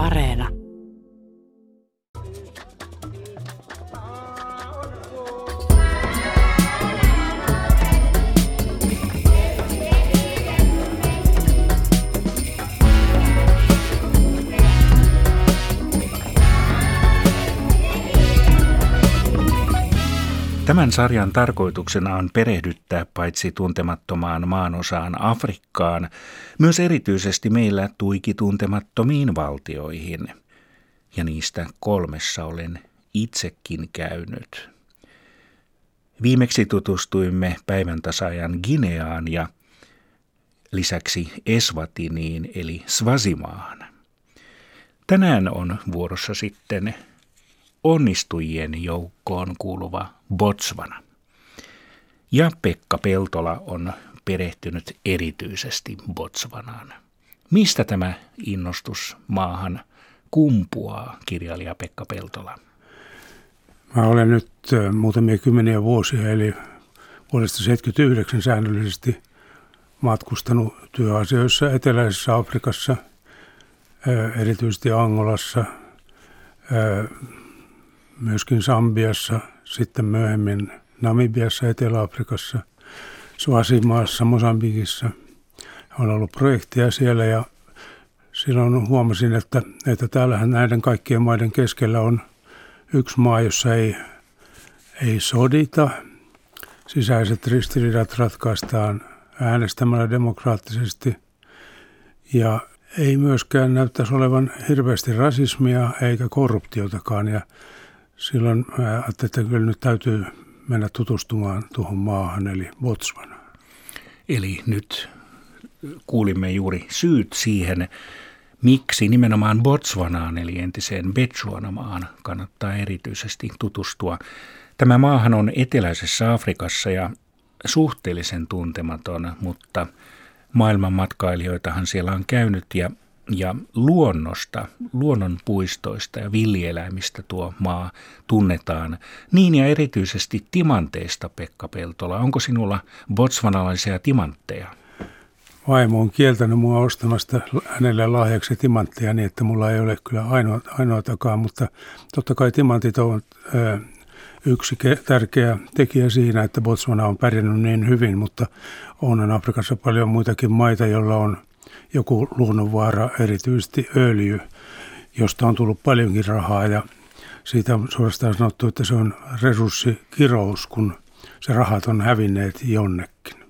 Areena. Tämän sarjan tarkoituksena on perehdyttää paitsi tuntemattomaan maanosaan Afrikkaan, myös erityisesti meillä tuiki tuntemattomiin valtioihin. Ja niistä kolmessa olen itsekin käynyt. Viimeksi tutustuimme päivän tasajan Gineaan ja lisäksi Eswatiniin eli Svazimaahan. Tänään on vuorossa sitten onnistujien joukkoon kuuluva Botswana. Ja Pekka Peltola on perehtynyt erityisesti Botswanaan. Mistä tämä innostus maahan kumpuaa, kirjailija Pekka Peltola? Mä olen nyt muutamia kymmeniä vuosia, eli vuodesta 1979 säännöllisesti matkustanut työasioissa Eteläisessä Afrikassa, erityisesti Angolassa, myöskin Sambiassa, sitten myöhemmin Namibiassa, Etelä-Afrikassa, Suasimaassa, Mosambikissa. On ollut projekteja siellä ja silloin huomasin, että, että täällähän näiden kaikkien maiden keskellä on yksi maa, jossa ei, ei sodita. Sisäiset ristiriidat ratkaistaan äänestämällä demokraattisesti ja ei myöskään näyttäisi olevan hirveästi rasismia eikä korruptiotakaan. Ja silloin ajattelin, että kyllä nyt täytyy mennä tutustumaan tuohon maahan, eli Botswana. Eli nyt kuulimme juuri syyt siihen, miksi nimenomaan Botswanaan, eli entiseen Betsuanamaan, kannattaa erityisesti tutustua. Tämä maahan on eteläisessä Afrikassa ja suhteellisen tuntematon, mutta maailman matkailijoitahan siellä on käynyt ja ja luonnosta, luonnonpuistoista ja villieläimistä tuo maa tunnetaan. Niin ja erityisesti timanteista, Pekka Peltola. Onko sinulla botsvanalaisia timantteja? Vaimo on kieltänyt mua ostamasta hänelle lahjaksi timantteja niin, että mulla ei ole kyllä ainoa, ainoatakaan, mutta totta kai timantit ovat ö, yksi tärkeä tekijä siinä, että Botswana on pärjännyt niin hyvin, mutta on Afrikassa paljon muitakin maita, joilla on – joku luonnonvaara, erityisesti öljy, josta on tullut paljonkin rahaa ja siitä on suorastaan sanottu, että se on resurssikirous, kun se rahat on hävinneet jonnekin.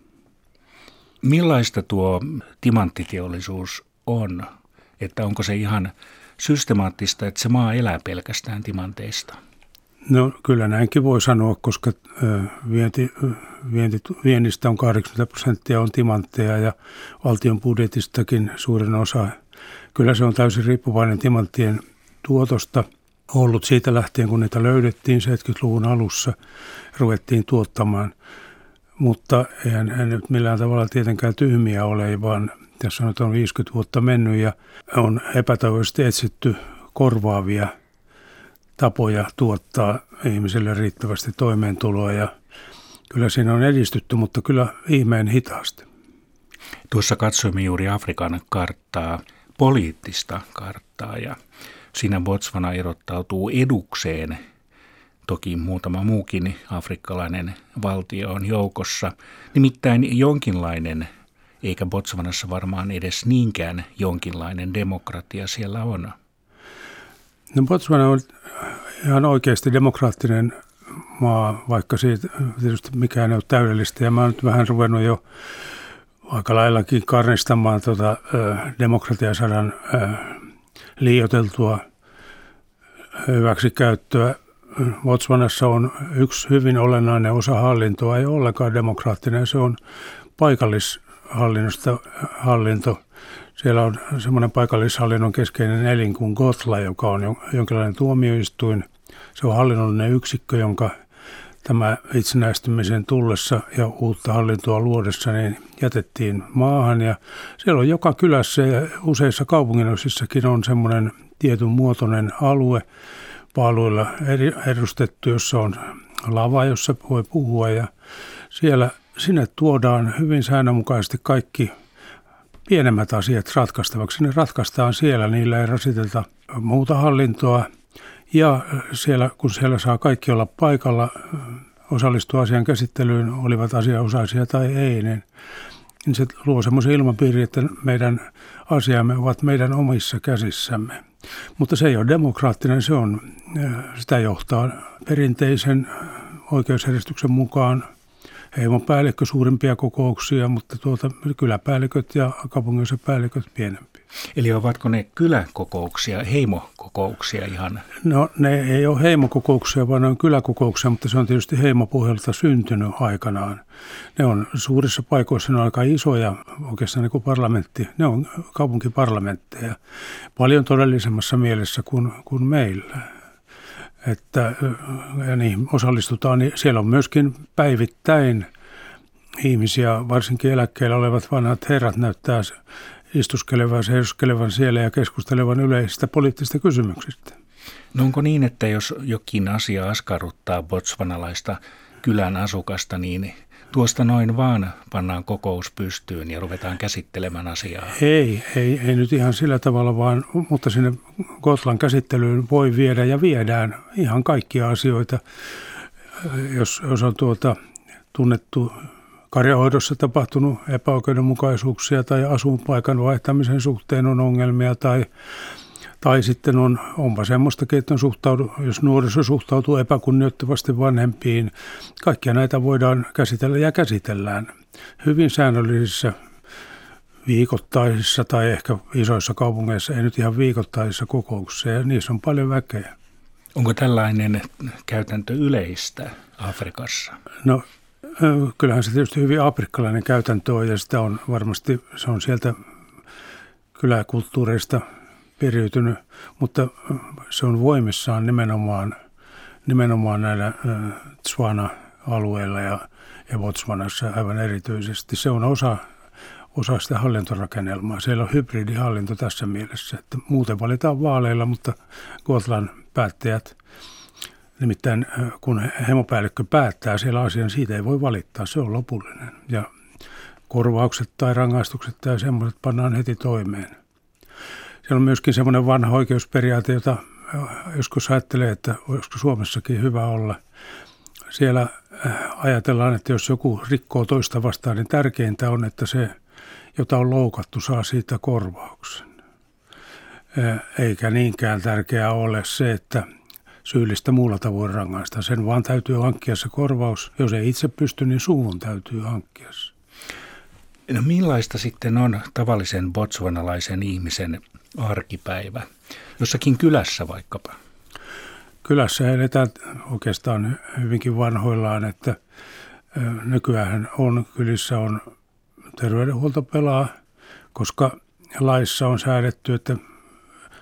Millaista tuo timanttiteollisuus on? Että onko se ihan systemaattista, että se maa elää pelkästään timanteista? No kyllä näinkin voi sanoa, koska vienti, vienti, viennistä on 80 prosenttia on timantteja ja valtion budjetistakin suurin osa. Kyllä se on täysin riippuvainen timanttien tuotosta ollut siitä lähtien, kun niitä löydettiin 70-luvun alussa, ruvettiin tuottamaan. Mutta eihän, eihän nyt millään tavalla tietenkään tyhmiä ole, vaan tässä on, on 50 vuotta mennyt ja on epätoivoisesti etsitty korvaavia – tapoja tuottaa ihmiselle riittävästi toimeentuloa ja kyllä siinä on edistytty, mutta kyllä ihmeen hitaasti. Tuossa katsoimme juuri Afrikan karttaa, poliittista karttaa ja siinä Botswana erottautuu edukseen. Toki muutama muukin afrikkalainen valtio on joukossa. Nimittäin jonkinlainen, eikä Botswanassa varmaan edes niinkään jonkinlainen demokratia siellä on. No Botswana on ihan oikeasti demokraattinen maa, vaikka siitä tietysti mikään ei ole täydellistä. Ja mä oon nyt vähän ruvennut jo aika laillakin karnistamaan tuota, demokratiasadan liioteltua hyväksikäyttöä. Botswanassa on yksi hyvin olennainen osa hallintoa, ei ollenkaan demokraattinen, se on paikallishallinnosta hallinto. Siellä on semmoinen paikallishallinnon keskeinen elin kuin Gotla, joka on jonkinlainen tuomioistuin. Se on hallinnollinen yksikkö, jonka tämä itsenäistymisen tullessa ja uutta hallintoa luodessa niin jätettiin maahan. Ja siellä on joka kylässä ja useissa kaupunginosissakin on semmoinen tietyn muotoinen alue paaluilla edustettu, jossa on lava, jossa voi puhua ja siellä sinne tuodaan hyvin säännönmukaisesti kaikki pienemmät asiat ratkaistavaksi. Ne ratkaistaan siellä, niillä ei rasiteta muuta hallintoa. Ja siellä, kun siellä saa kaikki olla paikalla, osallistua asian käsittelyyn, olivat asianosaisia tai ei, niin, niin se luo semmoisen ilmapiiri, että meidän asiamme ovat meidän omissa käsissämme. Mutta se ei ole demokraattinen, se on, sitä johtaa perinteisen oikeusjärjestyksen mukaan – heimopäällikkö suurimpia kokouksia, mutta tuota, kyläpäälliköt ja kaupunginosa päälliköt pienempiä. Eli ovatko ne kyläkokouksia, heimokokouksia ihan? No ne ei ole heimokokouksia, vaan ne on kyläkokouksia, mutta se on tietysti heimopohjalta syntynyt aikanaan. Ne on suurissa paikoissa, ne on aika isoja, oikeastaan niin kuin parlamentti, ne on kaupunkiparlamentteja, paljon todellisemmassa mielessä kuin, kuin meillä että ja niin osallistutaan, niin siellä on myöskin päivittäin ihmisiä, varsinkin eläkkeellä olevat vanhat herrat näyttää istuskelevan, seisoskelevan siellä ja keskustelevan yleisistä poliittisista kysymyksistä. No onko niin, että jos jokin asia askarruttaa botsvanalaista kylän asukasta, niin tuosta noin vaan pannaan kokous pystyyn ja ruvetaan käsittelemään asiaa? Ei, ei, ei nyt ihan sillä tavalla, vaan, mutta sinne Gotlan käsittelyyn voi viedä ja viedään ihan kaikkia asioita. Jos, jos on tuota, tunnettu karjahoidossa tapahtunut epäoikeudenmukaisuuksia tai asuinpaikan vaihtamisen suhteen on ongelmia tai tai sitten on, onpa semmoistakin, että on suhtaudu, jos nuoriso suhtautuu epäkunnioittavasti vanhempiin, kaikkia näitä voidaan käsitellä ja käsitellään hyvin säännöllisissä viikoittaisissa tai ehkä isoissa kaupungeissa, ei nyt ihan viikoittaisissa kokouksissa, ja niissä on paljon väkeä. Onko tällainen käytäntö yleistä Afrikassa? No kyllähän se tietysti hyvin afrikkalainen käytäntö on, ja sitä on varmasti, se on sieltä kyläkulttuureista – periytynyt, mutta se on voimissaan nimenomaan, nimenomaan näillä Tswana-alueilla ja, ja Botswanassa aivan erityisesti. Se on osa, osa sitä hallintorakennelmaa. Siellä on hybridihallinto tässä mielessä, että muuten valitaan vaaleilla, mutta Gotlan päättäjät, nimittäin kun hemopäällikkö päättää siellä asian, siitä ei voi valittaa, se on lopullinen. Ja korvaukset tai rangaistukset tai semmoiset pannaan heti toimeen. Siellä on myöskin semmoinen vanha oikeusperiaate, jota joskus ajattelee, että olisiko Suomessakin hyvä olla. Siellä äh, ajatellaan, että jos joku rikkoo toista vastaan, niin tärkeintä on, että se, jota on loukattu, saa siitä korvauksen. Äh, eikä niinkään tärkeää ole se, että syyllistä muulla tavoin rangaista. Sen vaan täytyy hankkia se korvaus. Jos ei itse pysty, niin suvun täytyy hankkia se. No millaista sitten on tavallisen botswanalaisen ihmisen arkipäivä, jossakin kylässä vaikkapa? Kylässä eletään oikeastaan hyvinkin vanhoillaan, että nykyään on, kylissä on terveydenhuolto pelaa, koska laissa on säädetty, että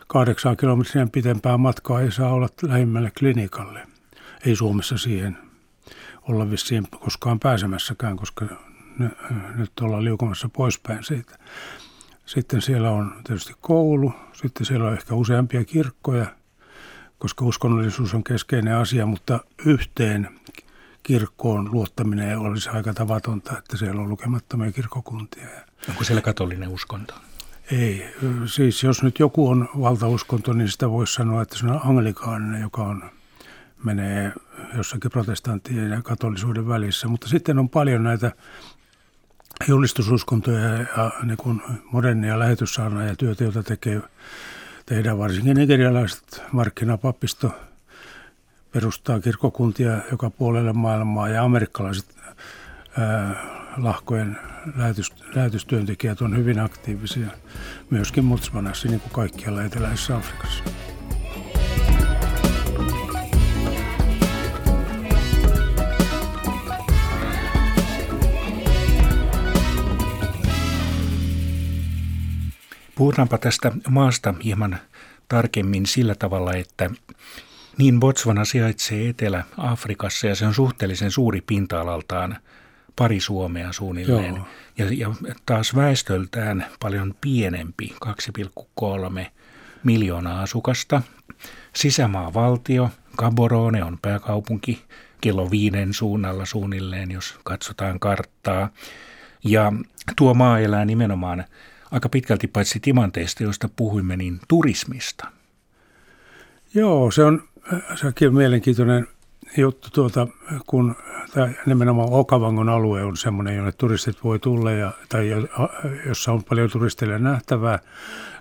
kahdeksan kilometrin pitempää matkaa ei saa olla lähimmälle klinikalle. Ei Suomessa siihen olla vissiin koskaan pääsemässäkään, koska nyt ollaan liukumassa poispäin siitä. Sitten siellä on tietysti koulu, sitten siellä on ehkä useampia kirkkoja, koska uskonnollisuus on keskeinen asia, mutta yhteen kirkkoon luottaminen olisi aika tavatonta, että siellä on lukemattomia kirkkokuntia. Onko siellä katolinen uskonto? Ei. Siis jos nyt joku on valtauskonto, niin sitä voisi sanoa, että se on anglikaaninen, joka on, menee jossakin protestanttien ja katolisuuden välissä. Mutta sitten on paljon näitä julistususkontoja ja niin kuin modernia lähetyssaarnaa ja työtä, jota tekee, tehdään varsinkin nigerialaiset markkinapappisto perustaa kirkkokuntia joka puolelle maailmaa ja amerikkalaiset ää, lahkojen lähetys, lähetystyöntekijät on hyvin aktiivisia myöskin Motsmanassa niin kuin kaikkialla Eteläisessä Afrikassa. Puhutaanpa tästä maasta hieman tarkemmin sillä tavalla, että niin Botswana sijaitsee Etelä-Afrikassa ja se on suhteellisen suuri pinta-alaltaan, pari Suomea suunnilleen. Ja, ja taas väestöltään paljon pienempi, 2,3 miljoonaa asukasta. Sisämaavaltio, Gaborone on pääkaupunki, kello viiden suunnalla suunnilleen, jos katsotaan karttaa. Ja tuo maa elää nimenomaan aika pitkälti paitsi timanteista, joista puhuimme, niin turismista. Joo, se on, sekin on mielenkiintoinen juttu, tuota, kun tämä nimenomaan Okavangon alue on semmoinen, jonne turistit voi tulla, ja, tai jossa on paljon turisteille nähtävää.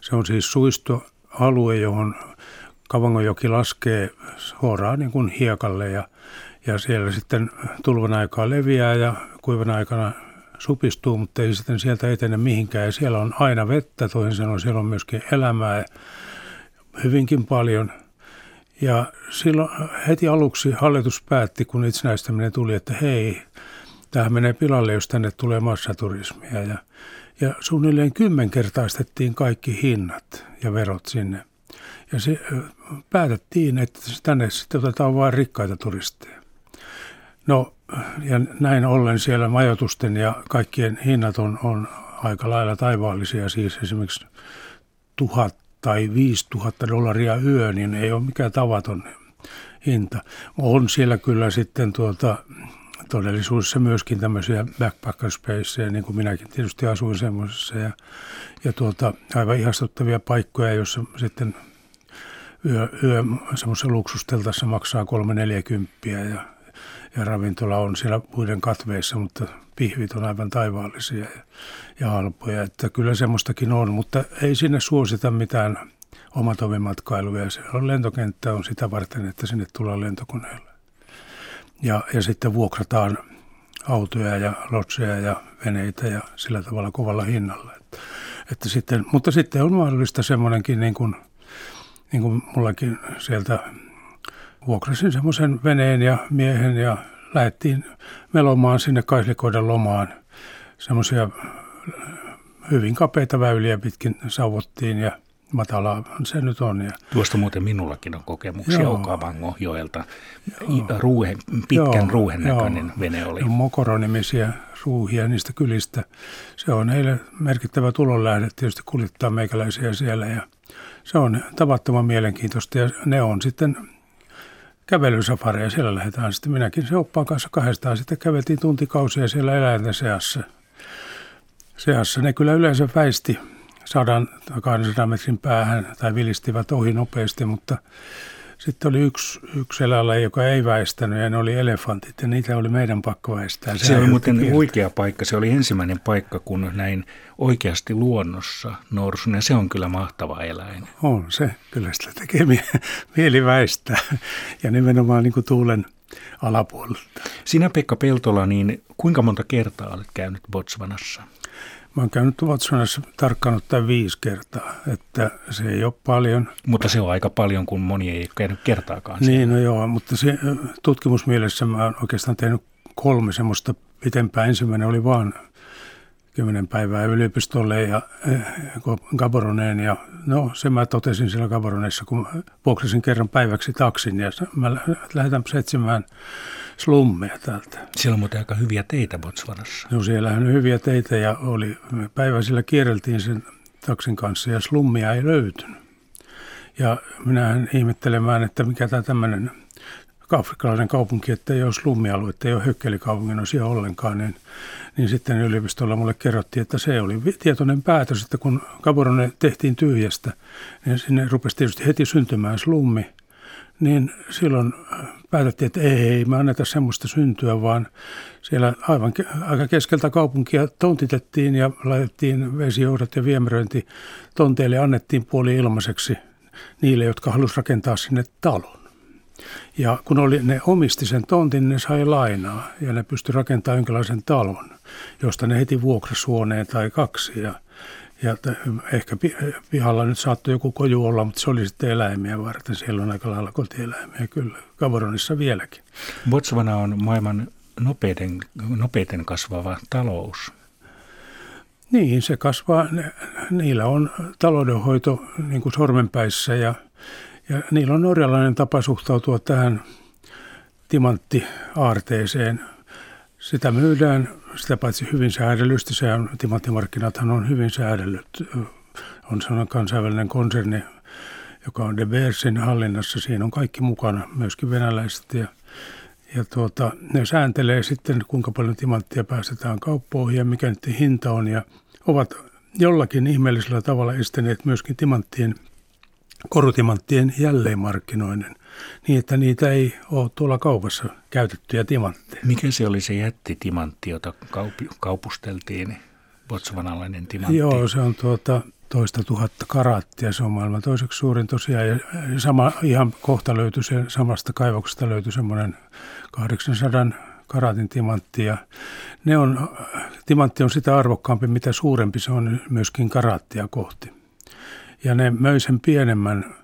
Se on siis suistoalue, johon Kavangonjoki laskee suoraan niin kuin hiekalle ja, ja siellä sitten tulvan aikaa leviää ja kuivan aikana supistuu, mutta ei sitten sieltä etene mihinkään. Ja siellä on aina vettä, toisin sanoen siellä on myöskin elämää hyvinkin paljon. Ja silloin heti aluksi hallitus päätti, kun itsenäistäminen tuli, että hei, tähän menee pilalle, jos tänne tulee massaturismia. Ja, ja suunnilleen kymmenkertaistettiin kaikki hinnat ja verot sinne. Ja se, päätettiin, että tänne sitten otetaan vain rikkaita turisteja. No, ja näin ollen siellä majoitusten ja kaikkien hinnat on, on aika lailla taivaallisia. Siis esimerkiksi tuhat tai viisi tuhatta dollaria yö, niin ei ole mikään tavaton hinta. On siellä kyllä sitten tuota, todellisuudessa myöskin tämmöisiä backpacker spaceja, niin kuin minäkin tietysti asuin semmoisessa. Ja, ja tuota, aivan ihastuttavia paikkoja, joissa sitten yö, yö semmoisessa luksusteltassa maksaa 340 ja, ja ravintola on siellä puiden katveissa, mutta pihvit on aivan taivaallisia ja, ja halpoja. Että kyllä semmoistakin on, mutta ei sinne suosita mitään omatoimimatkailuja. Se on lentokenttä on sitä varten, että sinne tullaan lentokoneella. Ja, ja sitten vuokrataan autoja ja lotseja ja veneitä ja sillä tavalla kovalla hinnalla. Että, että sitten, mutta sitten on mahdollista semmoinenkin niin kuin – niin kuin mullakin sieltä vuokrasin semmoisen veneen ja miehen ja lähdettiin melomaan sinne Kaislikoiden lomaan. Semmoisia hyvin kapeita väyliä pitkin sauvottiin ja matalaa se nyt on. Ja... Tuosta muuten minullakin on kokemuksia. Okavangojoelta. Ruuhe, pitkän joo, ruuhen näköinen joo. vene oli. Mokoronimisiä ruuhia niistä kylistä. Se on heille merkittävä tulonlähde tietysti kuljettaa meikäläisiä siellä ja se on tavattoman mielenkiintoista ja ne on sitten kävelysafareja. Siellä lähdetään sitten minäkin se oppaan kanssa kahdestaan. Sitten käveltiin tuntikausia siellä eläinten seassa. seassa. Ne kyllä yleensä väisti sadan tai 200 metrin päähän tai vilistivät ohi nopeasti, mutta sitten oli yksi, yksi eläinlaji, joka ei väistänyt ja ne oli elefantit ja niitä oli meidän pakko väistää. Se, se oli muuten kieltä. oikea paikka. Se oli ensimmäinen paikka, kun näin oikeasti luonnossa norsun ja se on kyllä mahtava eläin. On se. Kyllä sitä tekee mieli väistää ja nimenomaan niin kuin tuulen alapuolelta. Sinä Pekka Peltola, niin kuinka monta kertaa olet käynyt Botswanassa? Mä oon käynyt Watsonassa tarkkaan ottaen viisi kertaa, että se ei ole paljon. Mutta se on aika paljon, kun moni ei ole käynyt kertaakaan. Niin, siellä. no joo, mutta se, tutkimusmielessä mä oon oikeastaan tehnyt kolme semmoista pitempää. Ensimmäinen oli vaan kymmenen päivää yliopistolle ja eh, Gaboroneen. Ja no, se mä totesin siellä Gaboronessa, kun vuokrasin kerran päiväksi taksin ja mä lähdetään etsimään slummeja täältä. Siellä on muuten aika hyviä teitä Botswanassa. No siellä on hyviä teitä ja oli, päiväisillä kierreltiin sen taksin kanssa ja slummia ei löytynyt. Ja minähän ihmettelemään, että mikä tämä tämmöinen afrikkalainen kaupunki, että ei ole slummialuetta, ei ole hökkelikaupungin osia ollenkaan, niin, niin sitten yliopistolla mulle kerrottiin, että se oli tietoinen päätös, että kun Gaborone tehtiin tyhjästä, niin sinne rupesi tietysti heti syntymään slummi, niin silloin päätettiin, että ei, ei me anneta semmoista syntyä, vaan siellä aivan aika keskeltä kaupunkia tontitettiin ja laitettiin vesijohdot ja viemäröinti tonteille annettiin puoli ilmaiseksi niille, jotka halusivat rakentaa sinne talon. Ja kun oli, ne omisti sen tontin, ne sai lainaa ja ne pystyi rakentamaan jonkinlaisen talon, josta ne heti vuokrasuoneen tai kaksi. Ja, ja ehkä pihalla nyt saattoi joku koju olla, mutta se oli sitten eläimiä varten. Siellä on aika lailla kotieläimiä kyllä, Kavaronissa vieläkin. Botswana on maailman nopeiten, nopeiten kasvava talous. Niin, se kasvaa. Niillä on taloudenhoito niin kuin sormenpäissä ja – ja niillä on norjalainen tapa suhtautua tähän timanttiaarteeseen. Sitä myydään, sitä paitsi hyvin säädellysti, se on, timanttimarkkinathan on hyvin säädellyt. On sellainen kansainvälinen konserni, joka on De Beersin hallinnassa. Siinä on kaikki mukana, myöskin venäläiset. Ja, ja tuota, ne sääntelee sitten, kuinka paljon timanttia päästetään kauppoihin ja mikä nyt hinta on. Ja ovat jollakin ihmeellisellä tavalla estäneet myöskin timanttien korutimanttien jälleenmarkkinoinnin niin, että niitä ei ole tuolla kaupassa käytettyjä timantteja. Mikä se oli se jättitimantti, jota kaup- kaupusteltiin, botswanalainen timantti? Joo, se on tuota, toista tuhatta karaattia. Se on maailman toiseksi suurin tosiaan. Ja sama, ihan kohta löytyi se, samasta kaivoksesta löytyi semmoinen 800 karaatin timantti. Ja ne on, timantti on sitä arvokkaampi, mitä suurempi se on myöskin karaattia kohti. Ja ne möi sen pienemmän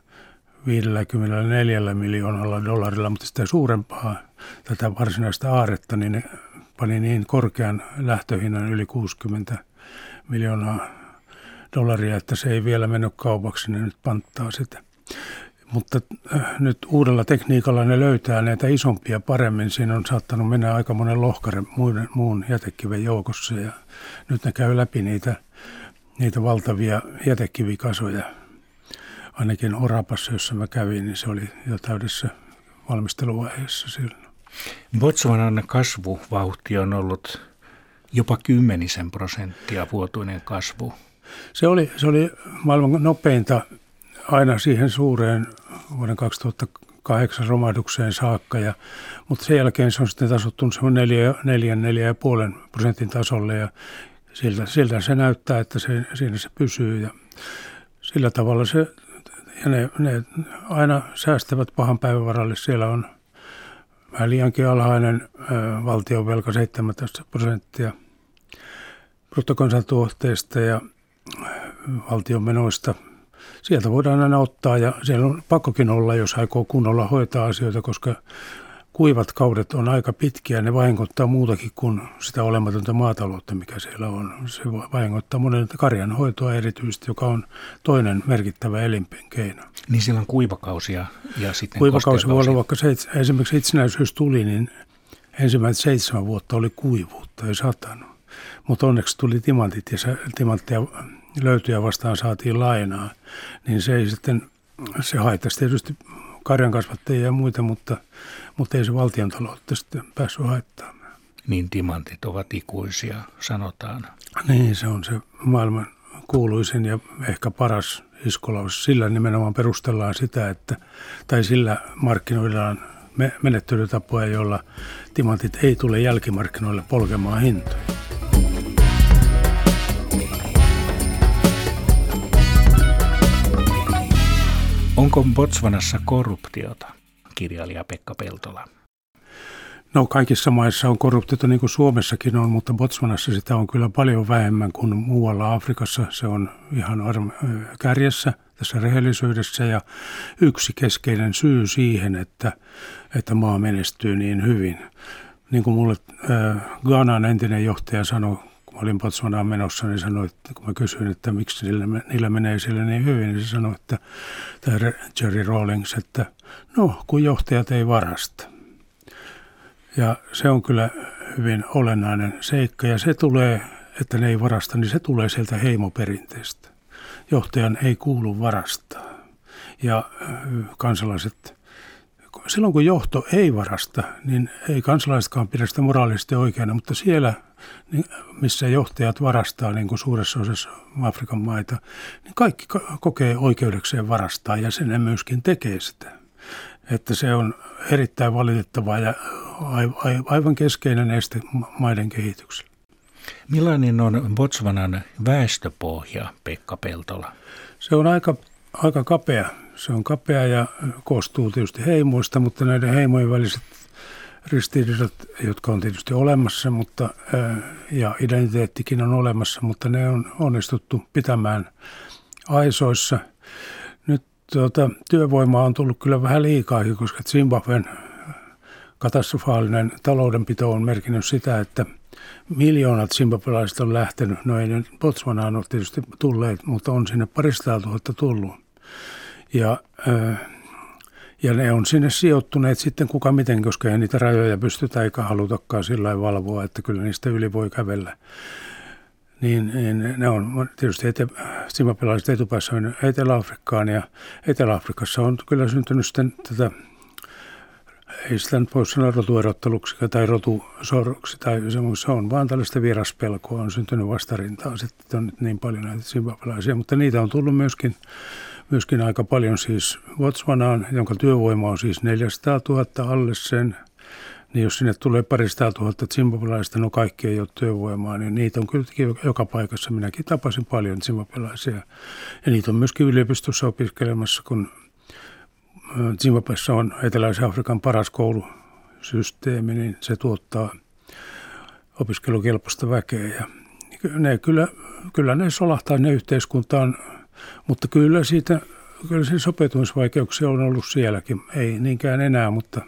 54 miljoonalla dollarilla, mutta sitä suurempaa tätä varsinaista aaretta, niin ne pani niin korkean lähtöhinnan yli 60 miljoonaa dollaria, että se ei vielä mennyt kaupaksi, ne nyt panttaa sitä. Mutta äh, nyt uudella tekniikalla ne löytää näitä isompia paremmin. Siinä on saattanut mennä aika monen lohkare muun, muun jätekiven joukossa ja nyt ne käy läpi niitä, niitä valtavia jätekivikasoja. Ainakin Orapassa, jossa mä kävin, niin se oli jo täydessä valmisteluvaiheessa silloin. Botswanan kasvuvauhti on ollut jopa kymmenisen prosenttia vuotuinen kasvu. Se oli, se oli maailman nopeinta aina siihen suureen vuoden 2008 romahdukseen saakka, ja, mutta sen jälkeen se on sitten tasottunut semmoinen 4, 4, ja puolen prosentin tasolle ja siltä, siltä se näyttää, että se, siinä se pysyy ja sillä tavalla se, ja ne, ne aina säästävät pahan päivän varalle. Siellä on vähän liiankin alhainen ö, valtion velka 17 prosenttia bruttokansantuotteesta ja valtion menoista. Sieltä voidaan aina ottaa ja siellä on pakkokin olla, jos aikoo kunnolla hoitaa asioita, koska kuivat kaudet on aika pitkiä. Ne vahingoittaa muutakin kuin sitä olematonta maataloutta, mikä siellä on. Se vahingoittaa monen karjan hoitoa erityisesti, joka on toinen merkittävä elinkeino. Niin siellä on kuivakausia ja sitten Kuivakausi voi olla vaikka se, esimerkiksi itsenäisyys tuli, niin ensimmäiset seitsemän vuotta oli kuivuutta, ei satanut. Mutta onneksi tuli timantit ja timantteja löytyjä vastaan saatiin lainaa, niin se ei sitten, se haittaisi tietysti karjankasvattajia ja muita, mutta, mutta ei se valtion taloutta sitten päässyt haittaamaan. Niin timantit ovat ikuisia, sanotaan. Niin, se on se maailman kuuluisin ja ehkä paras iskolaus. Sillä nimenomaan perustellaan sitä, että, tai sillä markkinoidaan menettelytapoja, joilla timantit ei tule jälkimarkkinoille polkemaan hintoja. Onko Botswanassa korruptiota, kirjailija Pekka Peltola? No kaikissa maissa on korruptiota niin kuin Suomessakin on, mutta Botswanassa sitä on kyllä paljon vähemmän kuin muualla Afrikassa. Se on ihan kärjessä tässä rehellisyydessä ja yksi keskeinen syy siihen, että, että maa menestyy niin hyvin. Niin kuin mulle äh, Ghanan entinen johtaja sanoi kun olin Botswanaan menossa, niin sanoi, että kun mä kysyin, että miksi niillä, niillä menee siellä niin hyvin, niin se sanoi, että tämä Jerry Rawlings, että no, kun johtajat ei varasta. Ja se on kyllä hyvin olennainen seikka ja se tulee, että ne ei varasta, niin se tulee sieltä heimoperinteestä. Johtajan ei kuulu varastaa. Ja kansalaiset silloin kun johto ei varasta, niin ei kansalaisetkaan pidä sitä moraalisesti oikeana, mutta siellä, niin missä johtajat varastaa, niin kuin suuressa osassa Afrikan maita, niin kaikki kokee oikeudekseen varastaa ja sen myöskin tekee sitä. Että se on erittäin valitettavaa ja aivan keskeinen este maiden kehitykselle. Millainen on Botswanan väestöpohja, Pekka Peltola? Se on aika, aika kapea se on kapea ja koostuu tietysti heimoista, mutta näiden heimojen väliset ristiriidat, jotka on tietysti olemassa, mutta, ja identiteettikin on olemassa, mutta ne on onnistuttu pitämään aisoissa. Nyt tuota, työvoimaa on tullut kyllä vähän liikaakin, koska Zimbabwen katastrofaalinen taloudenpito on merkinnyt sitä, että miljoonat zimbabwelaiset on lähtenyt. No ei nyt Botswanaan ole tietysti tulleet, mutta on sinne parista tuhatta tullut. Ja, ja ne on sinne sijoittuneet sitten kuka miten, koska ei niitä rajoja pystytä eikä halutakaan sillä valvoa, että kyllä niistä yli voi kävellä. Niin, niin ne on tietysti ete, simapelaiset etupäässä on Etelä-Afrikkaan ja Etelä-Afrikassa on kyllä syntynyt sitten tätä ei sitä nyt voi sanoa rotuerotteluksi tai rotusoroksi tai se on vaan tällaista vieraspelkoa on syntynyt vastarintaa. Sitten on nyt niin paljon näitä zimbabwelaisia, mutta niitä on tullut myöskin myöskin aika paljon siis Botswanaan, jonka työvoima on siis 400 000 alle sen. Niin jos sinne tulee parista tuhatta zimbabwelaista, no kaikki ei ole työvoimaa, niin niitä on kyllä joka paikassa. Minäkin tapasin paljon zimbabwelaisia. Ja niitä on myöskin yliopistossa opiskelemassa, kun Zimbabwessa on Etelä-Afrikan paras koulusysteemi, niin se tuottaa opiskelukelpoista väkeä. Ja ne kyllä, kyllä ne solahtaa ne yhteiskuntaan, mutta kyllä siitä kyllä sen sopeutumisvaikeuksia on ollut sielläkin. Ei niinkään enää, mutta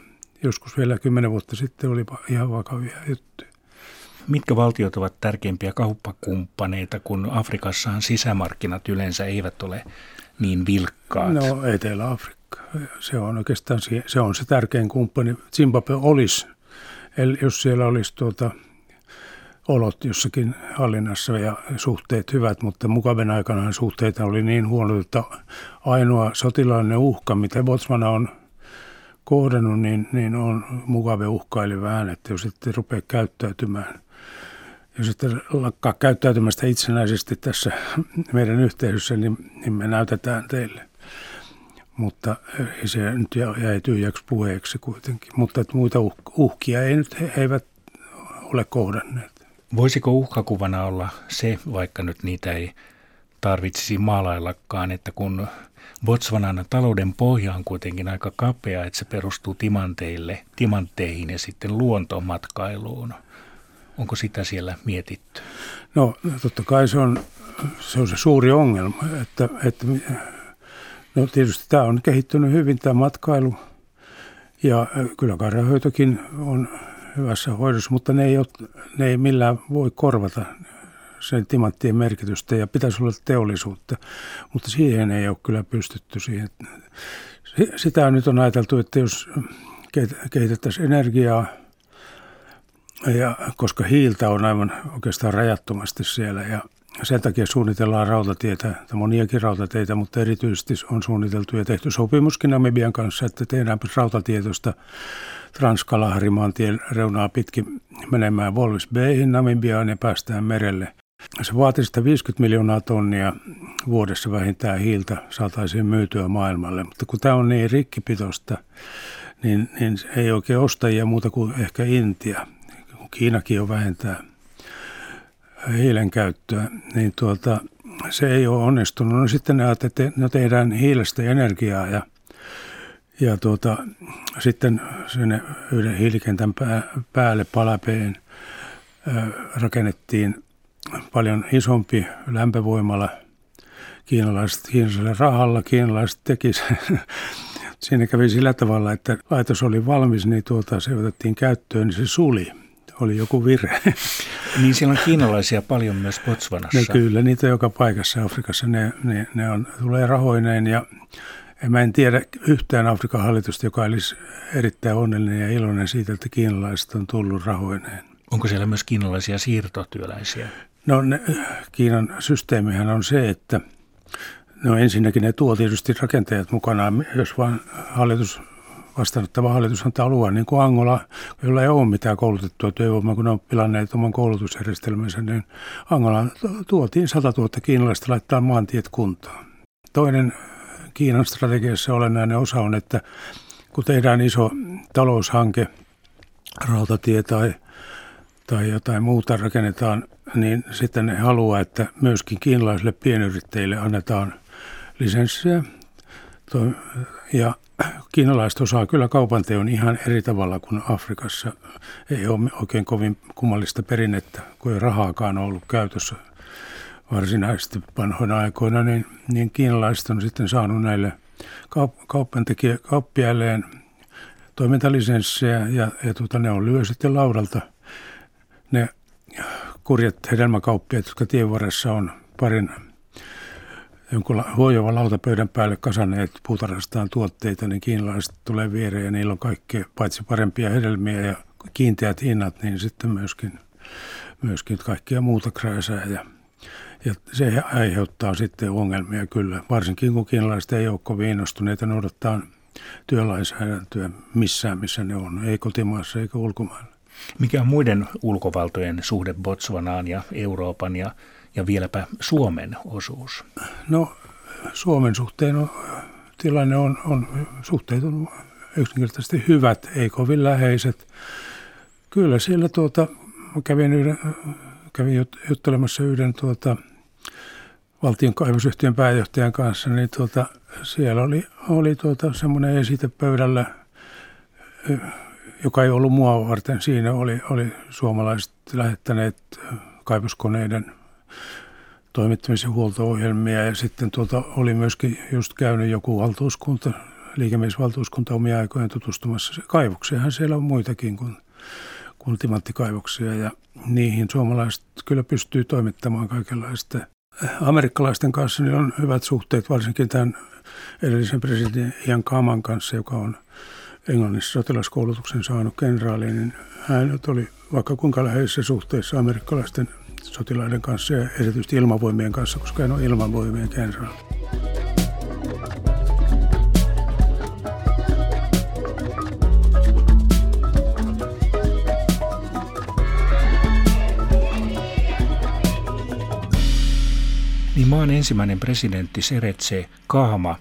joskus vielä kymmenen vuotta sitten oli ihan vakavia juttuja. Mitkä valtiot ovat tärkeimpiä kauppakumppaneita, kun Afrikassahan sisämarkkinat yleensä eivät ole niin vilkkaat? No Etelä-Afrikka. Se on oikeastaan se, on se tärkein kumppani. Zimbabwe olisi, eli jos siellä olisi tuota, olot jossakin hallinnassa ja suhteet hyvät, mutta Mukaben aikana suhteita oli niin huono, että ainoa sotilaallinen uhka, mitä Botswana on kohdannut, niin, niin on Mugabe uhkaili vähän, että jos ette rupea käyttäytymään, jos ette lakkaa käyttäytymästä itsenäisesti tässä meidän yhteisössä, niin, niin me näytetään teille. Mutta se nyt jäi tyhjäksi puheeksi kuitenkin. Mutta että muita uhkia ei nyt he eivät ole kohdanneet. Voisiko uhkakuvana olla se, vaikka nyt niitä ei tarvitsisi maalaillakaan, että kun Botswanan talouden pohja on kuitenkin aika kapea, että se perustuu timanteille, timantteihin ja sitten luontomatkailuun. Onko sitä siellä mietitty? No totta kai se on se, on se suuri ongelma, että, että no tietysti tämä on kehittynyt hyvin tämä matkailu ja kyllä karjahoitokin on hyvässä hoidossa, mutta ne ei, ole, ne ei millään voi korvata sen timanttien merkitystä ja pitäisi olla teollisuutta, mutta siihen ei ole kyllä pystytty siihen. Sitä nyt on ajateltu, että jos kehitettäisiin energiaa, ja koska hiiltä on aivan oikeastaan rajattomasti siellä ja sen takia suunnitellaan rautatietä, tai moniakin rautateitä, mutta erityisesti on suunniteltu ja tehty sopimuskin Namibian kanssa, että tehdään rautatietosta Transkalaharimaantien reunaa pitkin menemään Walvis Bayhin Namibiaan ja päästään merelle. Se vaatii sitä 50 miljoonaa tonnia vuodessa vähintään hiiltä saataisiin myytyä maailmalle, mutta kun tämä on niin rikkipitoista, niin, niin ei oikein ostajia muuta kuin ehkä Intia. Kun Kiinakin jo vähentää hiilen käyttöä, niin tuota, se ei ole onnistunut. No sitten ne että no tehdään hiilestä energiaa ja, ja tuota, sitten sinne yhden hiilikentän päälle palapeen rakennettiin paljon isompi lämpövoimala kiinalaiset, kiinalaisella rahalla. Kiinalaiset teki sen. Siinä kävi sillä tavalla, että laitos oli valmis, niin tuota, se otettiin käyttöön, niin se suli. Oli joku virhe. Niin siellä on kiinalaisia paljon myös Botswanassa. Ne kyllä, niitä joka paikassa Afrikassa. Ne, ne, ne on, tulee rahoineen ja mä en tiedä yhtään Afrikan hallitusta, joka olisi erittäin onnellinen ja iloinen siitä, että kiinalaiset on tullut rahoineen. Onko siellä myös kiinalaisia siirtotyöläisiä? No ne, Kiinan systeemihän on se, että no ensinnäkin ne tuo tietysti rakenteet mukanaan, jos vaan hallitus vastaanottava hallitus antaa luvan, niin kuin Angola, jolla ei ole mitään koulutettua työvoimaa, kun ne on pilanneet oman koulutusjärjestelmänsä, niin Angola tuotiin 100 000 kiinalaista laittaa maantiet kuntoon. Toinen Kiinan strategiassa olennainen osa on, että kun tehdään iso taloushanke, rautatie tai, tai jotain muuta rakennetaan niin sitten ne haluaa, että myöskin kiinalaisille pienyrittäjille annetaan lisenssiä. Ja kiinalaiset osaa kyllä kaupanteon ihan eri tavalla kuin Afrikassa. Ei ole oikein kovin kummallista perinnettä, kun ei rahaakaan ollut käytössä varsinaisesti vanhoina aikoina, niin, niin kiinalaiset on sitten saanut näille kaup- kauppiailleen toimintalisenssejä ja, ja tuota, ne on lyö sitten laudalta. Ne kurjat hedelmäkauppiat, jotka tien varressa on parin jonkun huojova lautapöydän päälle kasanneet puutarhastaan tuotteita, niin kiinalaiset tulee viereen ja niillä on kaikkea, paitsi parempia hedelmiä ja kiinteät hinnat, niin sitten myöskin, myöskin kaikkia muuta krääsää. Ja, ja se aiheuttaa sitten ongelmia kyllä, varsinkin kun kiinalaiset ei ole kovin innostuneita noudattaa työlainsäädäntöä missään, missä ne on, ei kotimaassa eikä ulkomailla. Mikä on muiden ulkovaltojen suhde Botswanaan ja Euroopan ja, ja vieläpä Suomen osuus? No Suomen suhteen on, tilanne on, on suhteet on yksinkertaisesti hyvät, ei kovin läheiset. Kyllä siellä tuota, kävin, yhden, kävin juttelemassa yhden tuota, valtion kaivosyhtiön pääjohtajan kanssa, niin tuota, siellä oli, oli tuota, semmoinen esite pöydällä, joka ei ollut mua varten. Siinä oli, oli suomalaiset lähettäneet kaivoskoneiden toimittamisen huolto-ohjelmia ja sitten tuota, oli myöskin just käynyt joku valtuuskunta, liikemiesvaltuuskunta omia aikojen tutustumassa. Kaivoksiahan siellä on muitakin kuin, kuin timanttikaivoksia ja niihin suomalaiset kyllä pystyy toimittamaan kaikenlaista. Amerikkalaisten kanssa niin on hyvät suhteet, varsinkin tämän edellisen presidentin Ian Kaman kanssa, joka on Englannissa sotilaskoulutuksen saanut kenraali, niin hän oli vaikka kuinka läheisissä suhteissa amerikkalaisten sotilaiden kanssa ja erityisesti ilmavoimien kanssa, koska hän on ilmavoimien kenraali. Niin maan ensimmäinen presidentti Seretse Kahma,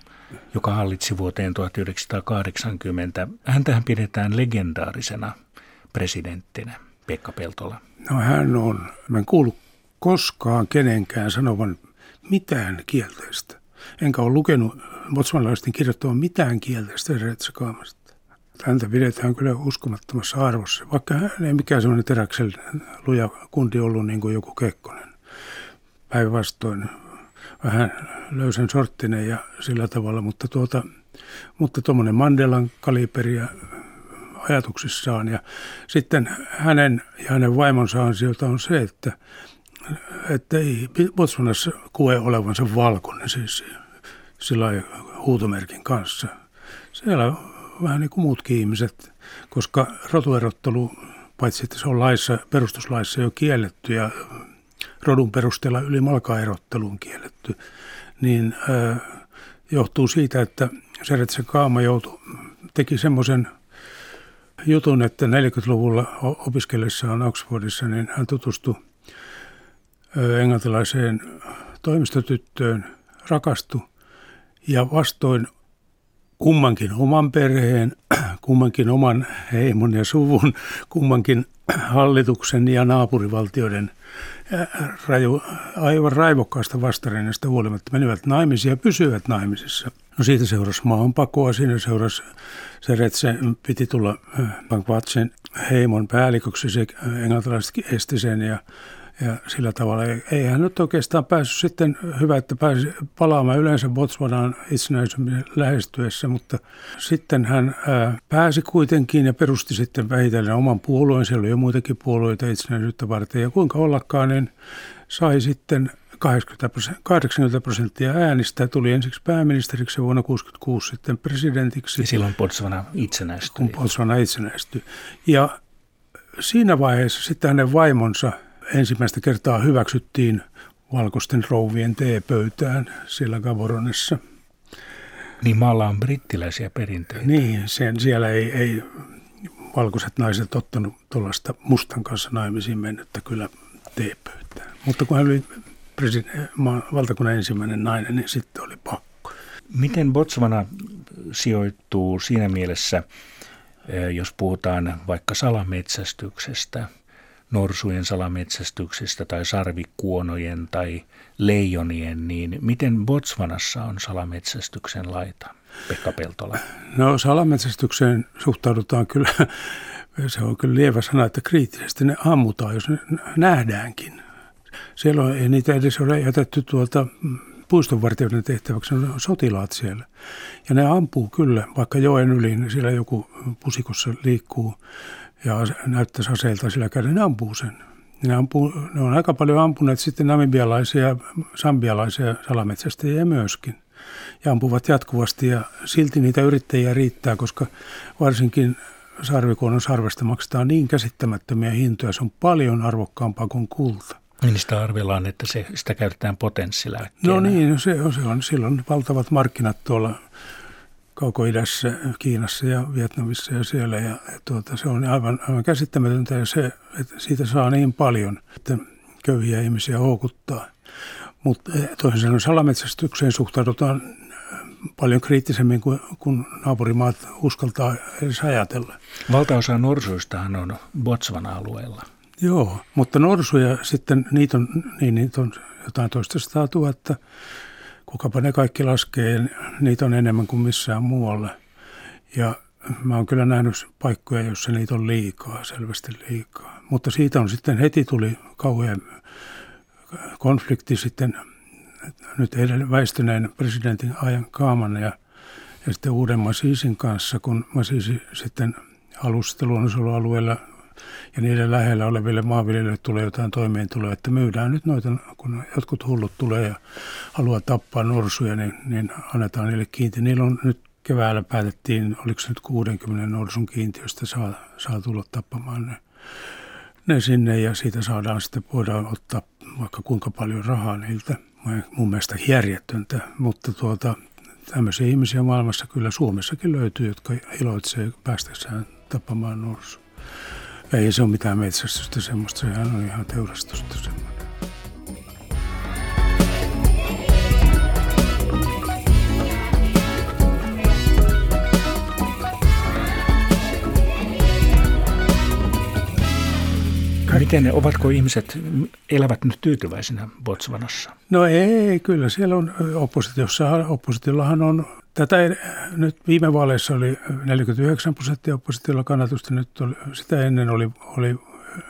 joka hallitsi vuoteen 1980, häntähän pidetään legendaarisena presidenttinä, Pekka Peltola. No hän on, mä en kuullut koskaan kenenkään sanovan mitään kielteistä. Enkä ole lukenut botsmanalaisten kirjoittavan mitään kielteistä Seretse Kahmasta. Häntä pidetään kyllä uskomattomassa arvossa, vaikka hän ei mikään semmoinen teräksel luja kunti ollut niin kuin joku Kekkonen. Päinvastoin vähän löysän sorttinen ja sillä tavalla, mutta tuota, mutta tuommoinen Mandelan kaliberia ajatuksissaan. Ja sitten hänen ja hänen vaimonsa ansiota on se, että, että ei Botswanassa koe olevansa valkoinen siis sillä huutomerkin kanssa. Siellä on vähän niin kuin muutkin ihmiset, koska rotuerottelu, paitsi että se on laissa, perustuslaissa jo kielletty ja rodun perusteella yli malkaerotteluun kielletty, niin ö, johtuu siitä, että Seretse Kaama joutui, teki semmoisen jutun, että 40-luvulla opiskellessaan Oxfordissa, niin hän tutustui englantilaiseen toimistotyttöön, rakastui ja vastoin kummankin oman perheen, kummankin oman heimon ja suvun, kummankin hallituksen ja naapurivaltioiden raju, aivan raivokkaasta vastarennasta huolimatta menivät naimisiin ja pysyivät naimisissa. No siitä seurasi maanpakoa, siinä seurasi se Retse piti tulla Bankvatsen heimon päälliköksi, se englantilaiset esti sen ja ja sillä tavalla ei hän nyt oikeastaan päässyt sitten, hyvä, että pääsi palaamaan yleensä Botswanaan itsenäisyyden lähestyessä, mutta sitten hän ää, pääsi kuitenkin ja perusti sitten vähitellen oman puolueen. Siellä oli jo muitakin puolueita itsenäisyyttä varten ja kuinka ollakaan, niin sai sitten 80 prosenttia äänistä. Tuli ensiksi pääministeriksi vuonna 1966 sitten presidentiksi. Ja silloin Botswana itsenäistyi. Kun Botswana itsenäistyi. Ja siinä vaiheessa sitten hänen vaimonsa – ensimmäistä kertaa hyväksyttiin valkoisten rouvien teepöytään siellä Gaboronessa. Niin maalla on brittiläisiä perinteitä. Niin, sen, siellä ei, ei valkoiset naiset ottanut tuollaista mustan kanssa naimisiin mennyttä kyllä teepöytään. Mutta kun hän oli valtakunnan ensimmäinen nainen, niin sitten oli pakko. Miten Botswana sijoittuu siinä mielessä, eh, jos puhutaan vaikka salametsästyksestä – norsujen salametsästyksestä tai sarvikuonojen tai leijonien, niin miten Botswanassa on salametsästyksen laita? Pekka Peltola. No salametsästykseen suhtaudutaan kyllä, se on kyllä lievä sana, että kriittisesti ne ammutaan, jos ne nähdäänkin. Siellä on, ei niitä edes ole jätetty tuolta puistonvartijoiden tehtäväksi, on sotilaat siellä. Ja ne ampuu kyllä, vaikka joen yli, niin siellä joku pusikossa liikkuu ja näyttäisi aseelta sillä käden, ne ampuu sen. Ne, ampuu, ne on aika paljon ampuneet sitten namibialaisia, sambialaisia salametsästäjiä myöskin. Ja ampuvat jatkuvasti ja silti niitä yrittäjiä riittää, koska varsinkin sarvikuonon sarvesta maksetaan niin käsittämättömiä hintoja. Se on paljon arvokkaampaa kuin kulta. Niin sitä arvellaan, että se, sitä käytetään potenssiläkkeenä. No niin, se on, se on silloin valtavat markkinat tuolla Kauko-idässä, Kiinassa ja Vietnamissa ja siellä. Ja, ja tuota, se on aivan, aivan käsittämätöntä ja se, että siitä saa niin paljon, että köyhiä ihmisiä houkuttaa. Mutta eh, toisin sanoen salametsästykseen suhtaudutaan paljon kriittisemmin kuin kun naapurimaat uskaltaa edes ajatella. Valtaosa norsuistahan on Botswana-alueella. Joo, mutta norsuja sitten, niitä on, niin, niitä on jotain toista sataa tuhatta. Kukapa ne kaikki laskee, niitä on enemmän kuin missään muualla. Ja mä oon kyllä nähnyt paikkoja, joissa niitä on liikaa, selvästi liikaa. Mutta siitä on sitten heti tuli kauhean konflikti sitten nyt väistyneen presidentin ajan Kaaman ja, ja sitten uuden Masiisin kanssa, kun Masisi sitten alusta luonnonsuojelualueella ja niiden lähellä oleville maanviljelijöille tulee jotain toimeentuloa, että myydään nyt noita, kun jotkut hullut tulee ja haluaa tappaa norsuja, niin, niin annetaan niille kiinti. Niillä on nyt keväällä päätettiin, oliko se nyt 60 norsun kiintiöstä saa, saa tulla tappamaan ne, ne sinne ja siitä saadaan sitten, voidaan ottaa vaikka kuinka paljon rahaa niiltä. Mun mielestä järjettöntä, mutta tuota, tämmöisiä ihmisiä maailmassa kyllä Suomessakin löytyy, jotka iloitsee päästessään tappamaan norsu. Ei se ole mitään metsästystä semmoista, sehän on ihan teurastusta semmoinen. Miten ne, ovatko ihmiset, elävät nyt tyytyväisinä Botswanassa? No ei, kyllä siellä on oppositiossa, oppositiollahan on, tätä nyt viime vaaleissa oli 49 prosenttia oppositiolla kannatusta, nyt oli, sitä ennen oli, oli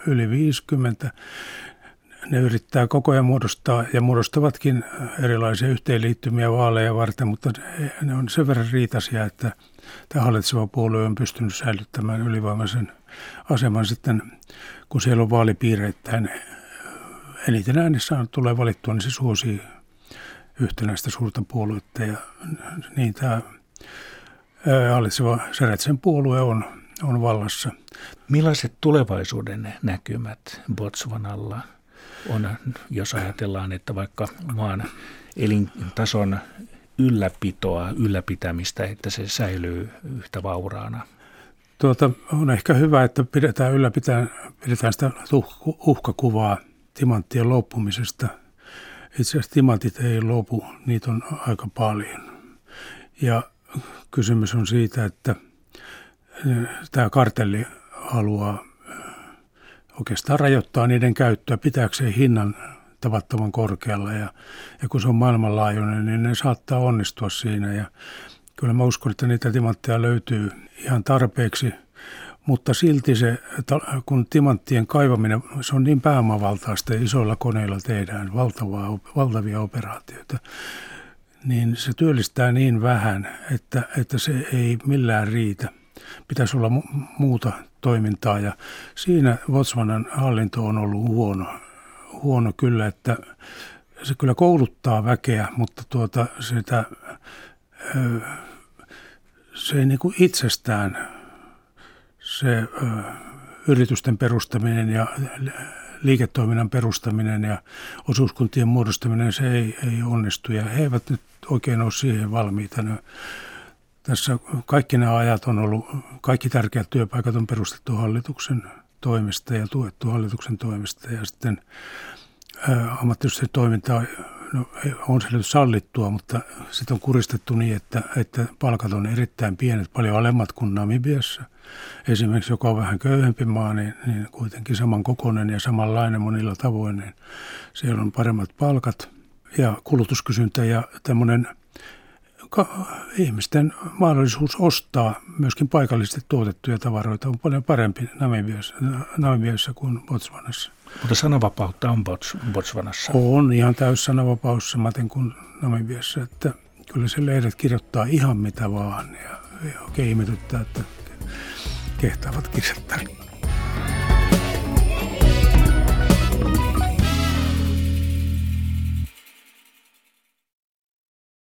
yli 50. Ne yrittää koko ajan muodostaa ja muodostavatkin erilaisia yhteenliittymiä vaaleja varten, mutta ne on sen verran riitaisia, että tämä hallitseva puolue on pystynyt säilyttämään ylivoimaisen aseman sitten, kun siellä on vaalipiireittäin eniten äänissä tulee valittua, niin se suosii yhtenäistä suurta puoluetta. Ja niin tämä hallitseva Seretsen puolue on, on vallassa. Millaiset tulevaisuuden näkymät Botswanalla on, jos ajatellaan, että vaikka maan elintason ylläpitoa, ylläpitämistä, että se säilyy yhtä vauraana? Tuota, on ehkä hyvä, että pidetään ylläpitään, pidetään sitä uhkakuvaa timanttien loppumisesta. Itse asiassa timantit ei lopu, niitä on aika paljon. Ja kysymys on siitä, että eh, tämä kartelli haluaa eh, oikeastaan rajoittaa niiden käyttöä pitääkseen hinnan tavattoman korkealla ja, ja kun se on maailmanlaajuinen, niin ne saattaa onnistua siinä ja kyllä mä uskon, että niitä timantteja löytyy ihan tarpeeksi, mutta silti se, kun timanttien kaivaminen, se on niin pääomavaltaista ja isoilla koneilla tehdään valtavaa, valtavia operaatioita, niin se työllistää niin vähän, että, että se ei millään riitä. Pitäisi olla mu- muuta toimintaa ja siinä Botswanan hallinto on ollut huono huono kyllä, että se kyllä kouluttaa väkeä, mutta tuota, sitä, se ei niin kuin itsestään se yritysten perustaminen ja liiketoiminnan perustaminen ja osuuskuntien muodostaminen, se ei, ei onnistu ja he eivät nyt oikein ole siihen valmiita. Ne, tässä kaikki nämä ajat on ollut, kaikki tärkeät työpaikat on perustettu hallituksen toimesta ja tuettu hallituksen toimesta ja sitten ammattiyhdistyksen toiminta no, on se nyt sallittua, mutta sitten on kuristettu niin, että, että palkat on erittäin pienet, paljon alemmat kuin Namibiassa. Esimerkiksi joka on vähän köyhempi maa, niin, niin kuitenkin samankokoinen ja samanlainen monilla tavoin, niin siellä on paremmat palkat ja kulutuskysyntä ja tämmöinen – ihmisten mahdollisuus ostaa myöskin paikallisesti tuotettuja tavaroita on paljon parempi Namibiassa, Namibiassa kuin Botswanassa. Mutta sananvapautta on Bots, Botswanassa. On ihan täys sananvapaus samaten kuin Namibiassa, että kyllä se lehdet kirjoittaa ihan mitä vaan ja oikein ihmetyttää, että kehtaavat kirjoittaa.